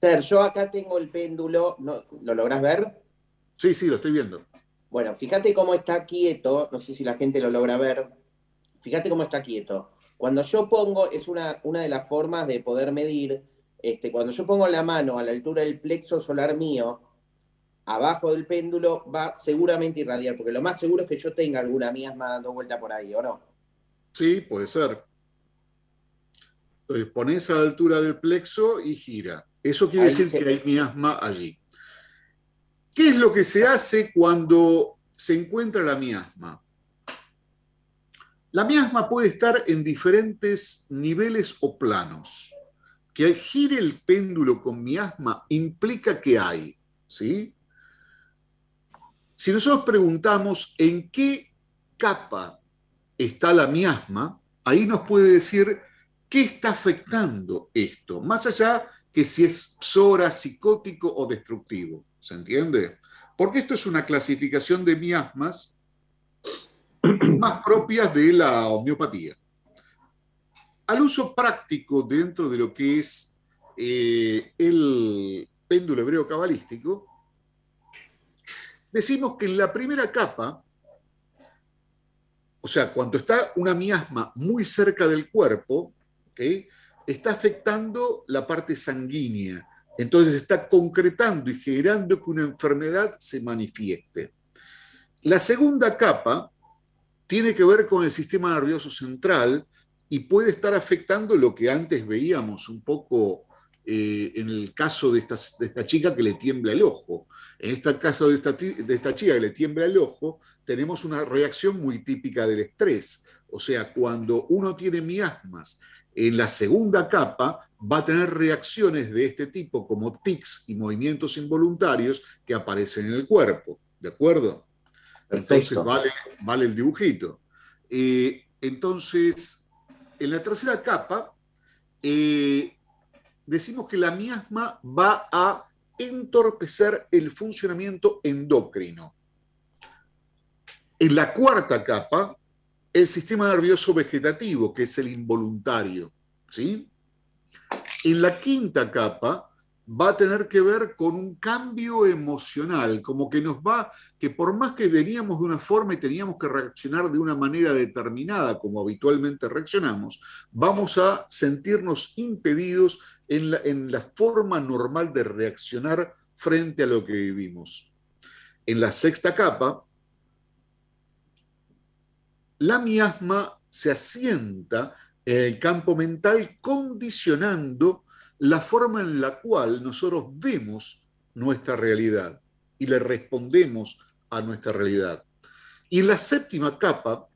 Ser, yo acá tengo el péndulo, ¿lo logras ver? Sí, sí, lo estoy viendo. Bueno, fíjate cómo está quieto, no sé si la gente lo logra ver. Fíjate cómo está quieto. Cuando yo pongo, es una, una de las formas de poder medir, este, cuando yo pongo la mano a la altura del plexo solar mío, abajo del péndulo, va seguramente a irradiar, porque lo más seguro es que yo tenga alguna miasma dando vuelta por ahí, ¿o no? Sí, puede ser. Entonces pones a la altura del plexo y gira. Eso quiere decir que hay miasma allí. ¿Qué es lo que se hace cuando se encuentra la miasma? La miasma puede estar en diferentes niveles o planos. Que gire el péndulo con miasma implica que hay, ¿sí? Si nosotros preguntamos en qué capa está la miasma, ahí nos puede decir qué está afectando esto, más allá que si es psora, psicótico o destructivo. ¿Se entiende? Porque esto es una clasificación de miasmas más propias de la homeopatía. Al uso práctico dentro de lo que es eh, el péndulo hebreo cabalístico, decimos que en la primera capa, o sea, cuando está una miasma muy cerca del cuerpo, está afectando la parte sanguínea, entonces está concretando y generando que una enfermedad se manifieste. La segunda capa tiene que ver con el sistema nervioso central y puede estar afectando lo que antes veíamos un poco eh, en el caso de esta, chica que le tiembla el ojo. En este caso de esta, de esta chica que le tiembla el ojo, tenemos una reacción muy típica del estrés. O sea, cuando uno tiene miasmas en la segunda capa, va a tener reacciones de este tipo como tics y movimientos involuntarios que aparecen en el cuerpo. ¿De acuerdo? Entonces vale, vale, el dibujito. Eh, entonces, en la tercera capa, eh, decimos que la miasma va a entorpecer el funcionamiento endocrino. En la cuarta capa, el sistema nervioso vegetativo, que es el involuntario. ¿sí? En la quinta capa va a tener que ver con un cambio emocional, como que nos va, que por más que veníamos de una forma y teníamos que reaccionar de una manera determinada, como habitualmente reaccionamos, vamos a sentirnos impedidos en la, en la forma normal de reaccionar frente a lo que vivimos. En la sexta capa, la miasma se asienta el campo mental condicionando la forma en la cual nosotros vemos nuestra realidad y le respondemos a nuestra realidad. Y en la séptima capa,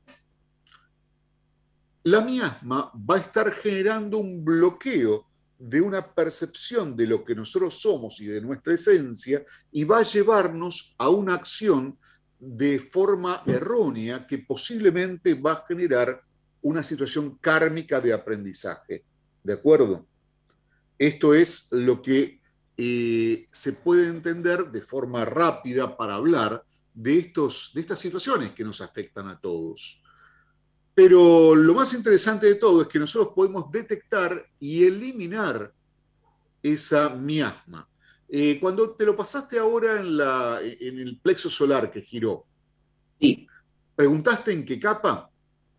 la miasma va a estar generando un bloqueo de una percepción de lo que nosotros somos y de nuestra esencia y va a llevarnos a una acción de forma errónea que posiblemente va a generar una situación kármica de aprendizaje. ¿De acuerdo? Esto es lo que eh, se puede entender de forma rápida para hablar de, estos, de estas situaciones que nos afectan a todos. Pero lo más interesante de todo es que nosotros podemos detectar y eliminar esa miasma. Eh, cuando te lo pasaste ahora en, la, en el plexo solar que giró, sí. ¿preguntaste en qué capa?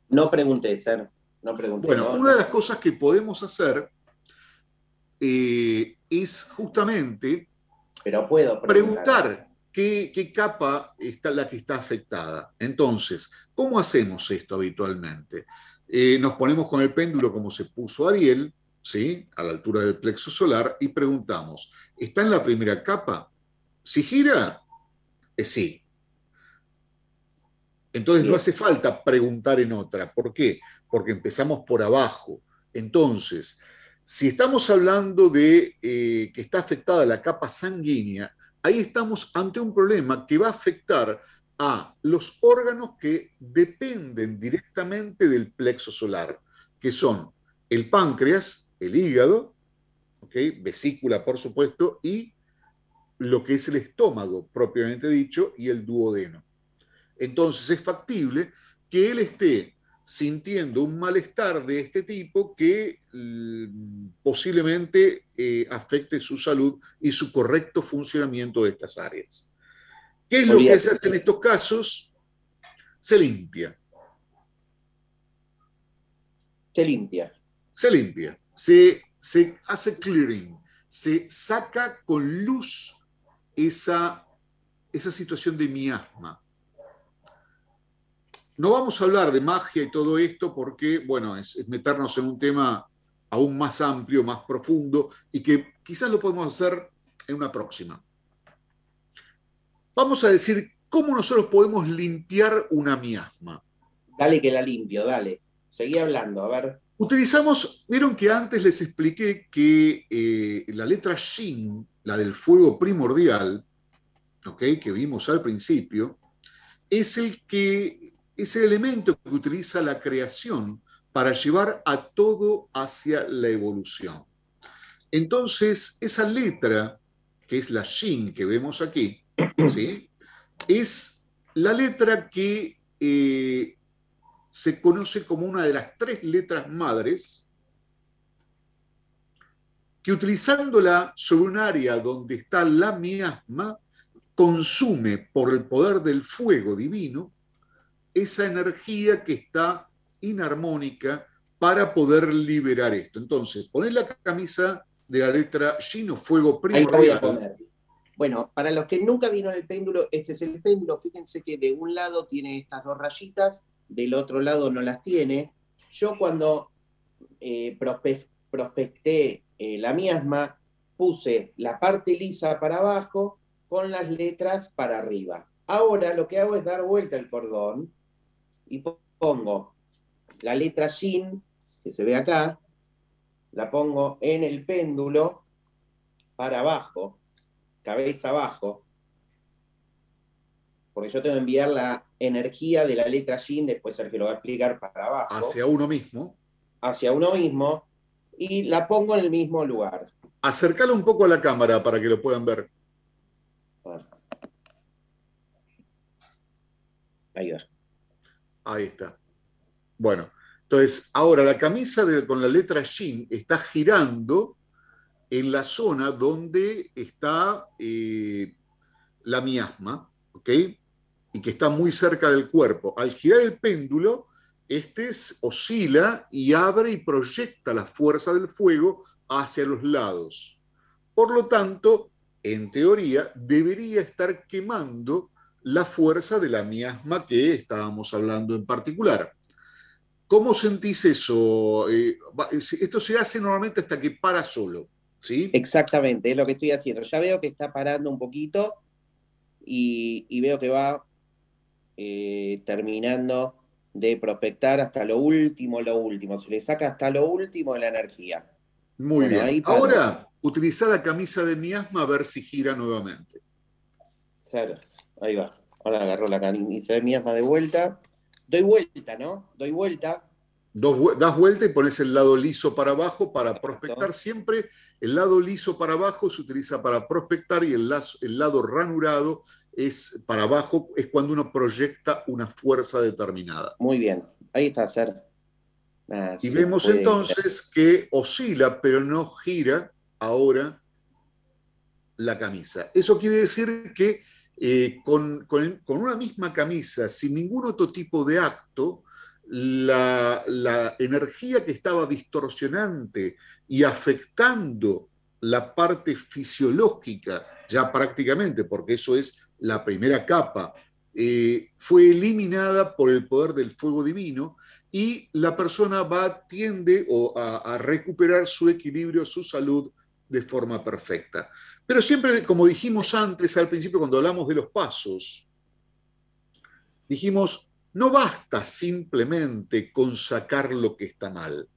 No pregunté, Ser. No pregunté. Bueno, una de las cosas que podemos hacer eh, es justamente Pero puedo preguntar qué, qué, capa está la que está afectada. Entonces, ¿cómo hacemos esto habitualmente? Eh, nos ponemos con el péndulo como se puso Ariel, ¿sí? a la altura del plexo solar, y preguntamos, ¿está en la primera capa? Si gira, es sí. Entonces no hace falta preguntar en otra. ¿Por qué? Porque empezamos por abajo. Entonces, si estamos hablando de eh, que está afectada la capa sanguínea, ahí estamos ante un problema que va a afectar a los órganos que dependen directamente del plexo solar, que son el páncreas, el hígado, vesícula por supuesto, y lo que es el estómago propiamente dicho y el duodeno. Entonces es factible que él esté sintiendo un malestar de este tipo que mm, posiblemente eh, afecte su salud y su correcto funcionamiento de estas áreas. ¿Qué es lo que se hace en estos casos? Se limpia. Se limpia. Se limpia. Se, se hace clearing. Se saca con luz esa, esa situación de miasma. No vamos a hablar de magia y todo esto porque, bueno, es, meternos en un tema aún más amplio, más profundo y que quizás lo podemos hacer en una próxima. Vamos a decir cómo nosotros podemos limpiar una miasma. Dale que la limpio, dale. Seguí hablando, a ver. Utilizamos, vieron que antes les expliqué que eh, la letra Shin, la del fuego primordial, ¿okay? que vimos al principio, es el que es el elemento que utiliza la creación para llevar a todo hacia la evolución. Entonces, esa letra, que es la Shin que vemos aquí, ¿sí? es la letra que eh, se conoce como una de las tres letras madres, que utilizándola sobre un área donde está la miasma, consume por el poder del fuego divino esa energía que está inarmónica para poder liberar esto. Entonces, poner la camisa de la letra Gino, fuego primordial. Bueno, para los que nunca vieron el péndulo, este es el péndulo. Fíjense que de un lado tiene estas dos rayitas, del otro lado no las tiene. Yo cuando eh, prospecté eh, la miasma, puse la parte lisa para abajo con las letras para arriba. Ahora lo que hago es dar vuelta el cordón y pongo la letra Shin, que se ve acá, la pongo en el péndulo para abajo, cabeza abajo, porque yo tengo que enviar la energía de la letra Shin, después que lo va a explicar para abajo. Hacia uno mismo. Hacia uno mismo, y la pongo en el mismo lugar. Acércalo un poco a la cámara para que lo puedan ver. Ahí va. Ahí está. Bueno, entonces ahora la camisa con la letra Shin está girando en la zona donde está eh, la miasma, ¿ok? Y que está muy cerca del cuerpo. Al girar el péndulo, este oscila y abre y proyecta la fuerza del fuego hacia los lados. Por lo tanto, en teoría, debería estar quemando la fuerza de la miasma que estábamos hablando en particular. ¿Cómo sentís eso? Eh, esto se hace normalmente hasta que para solo, ¿sí? Exactamente, es lo que estoy haciendo. Ya veo que está parando un poquito y, veo que va eh, terminando de prospectar hasta lo último, lo último. Se le saca hasta lo último de la energía. Muy bien. Ahora, utiliza la camisa de miasma a ver si gira nuevamente. Claro. Ahí va. Ahora agarró la camisa de miasma de vuelta. Doy vuelta, ¿no? Doy vuelta. das vuelta y pones el lado liso para abajo para prospectar. Siempre el lado liso para abajo se utiliza para prospectar y el, el lado ranurado es para abajo, es cuando uno proyecta una fuerza determinada. Muy bien, ahí está, Ser. Ah, y vemos entonces que oscila, pero no gira ahora la camisa. Eso quiere decir que eh, con, una misma camisa, sin ningún otro tipo de acto, la, energía que estaba distorsionante y afectando la parte fisiológica, ya prácticamente, porque eso es la primera capa, eh, fue eliminada por el poder del fuego divino y la persona va, tiende a recuperar su equilibrio, su salud de forma perfecta. Pero siempre, como dijimos antes al principio cuando hablamos de los pasos, dijimos, no basta simplemente con sacar lo que está mal.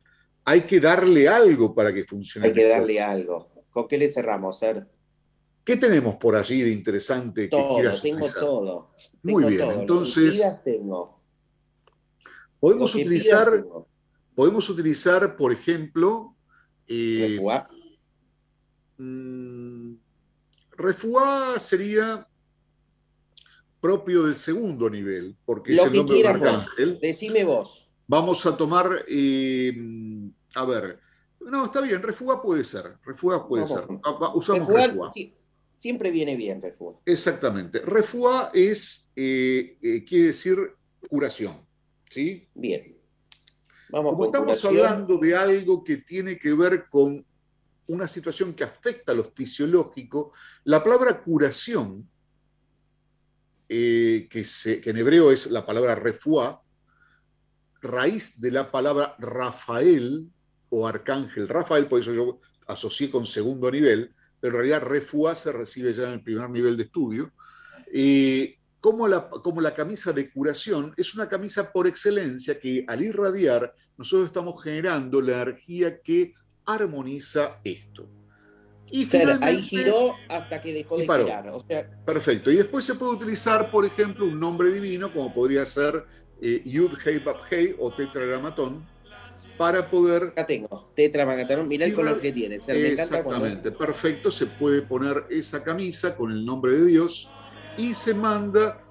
Hay que darle algo para que funcione. Hay que darle algo. ¿Con qué le cerramos, Ser? ¿Qué tenemos por allí de interesante todo, tengo todo. Muy bien, entonces podemos utilizar, podemos utilizar, por ejemplo, eh, Mm, Refuá sería propio del segundo nivel, porque es el nombre de Arcángel. Decime vos. Vamos a tomar, eh, a ver, no, está bien, Refuá puede ser, Refuá puede ser. Usamos Refuá. Siempre viene bien refuá. Exactamente. Refuá es, eh, eh, quiere decir curación. ¿Sí? Bien. Vamos Como estamos hablando de algo que tiene que ver con una situación que afecta a lo fisiológico, la palabra curación, eh, que, que, en hebreo es la palabra refuá, raíz de la palabra Rafael o arcángel Rafael, por eso yo asocié con segundo nivel, pero en realidad refuá se recibe ya en el primer nivel de estudio. y como la, como la camisa de curación es una camisa por excelencia que al irradiar nosotros estamos generando la energía que armoniza esto. Y ahí giró hasta que dejó de girar. Perfecto. Y después se puede utilizar, por ejemplo, un nombre divino, como podría ser eh, Yud Hei Bab Hei o Tetragramatón, para poder... Acá tengo, tetramagatón, mirá el color que tiene. Se exactamente, perfecto, se puede poner esa camisa con el nombre de Dios y se manda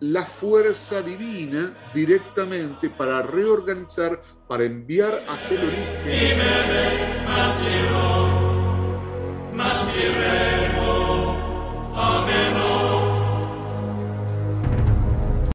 la fuerza divina directamente para reorganizar, para enviar hacia el origen.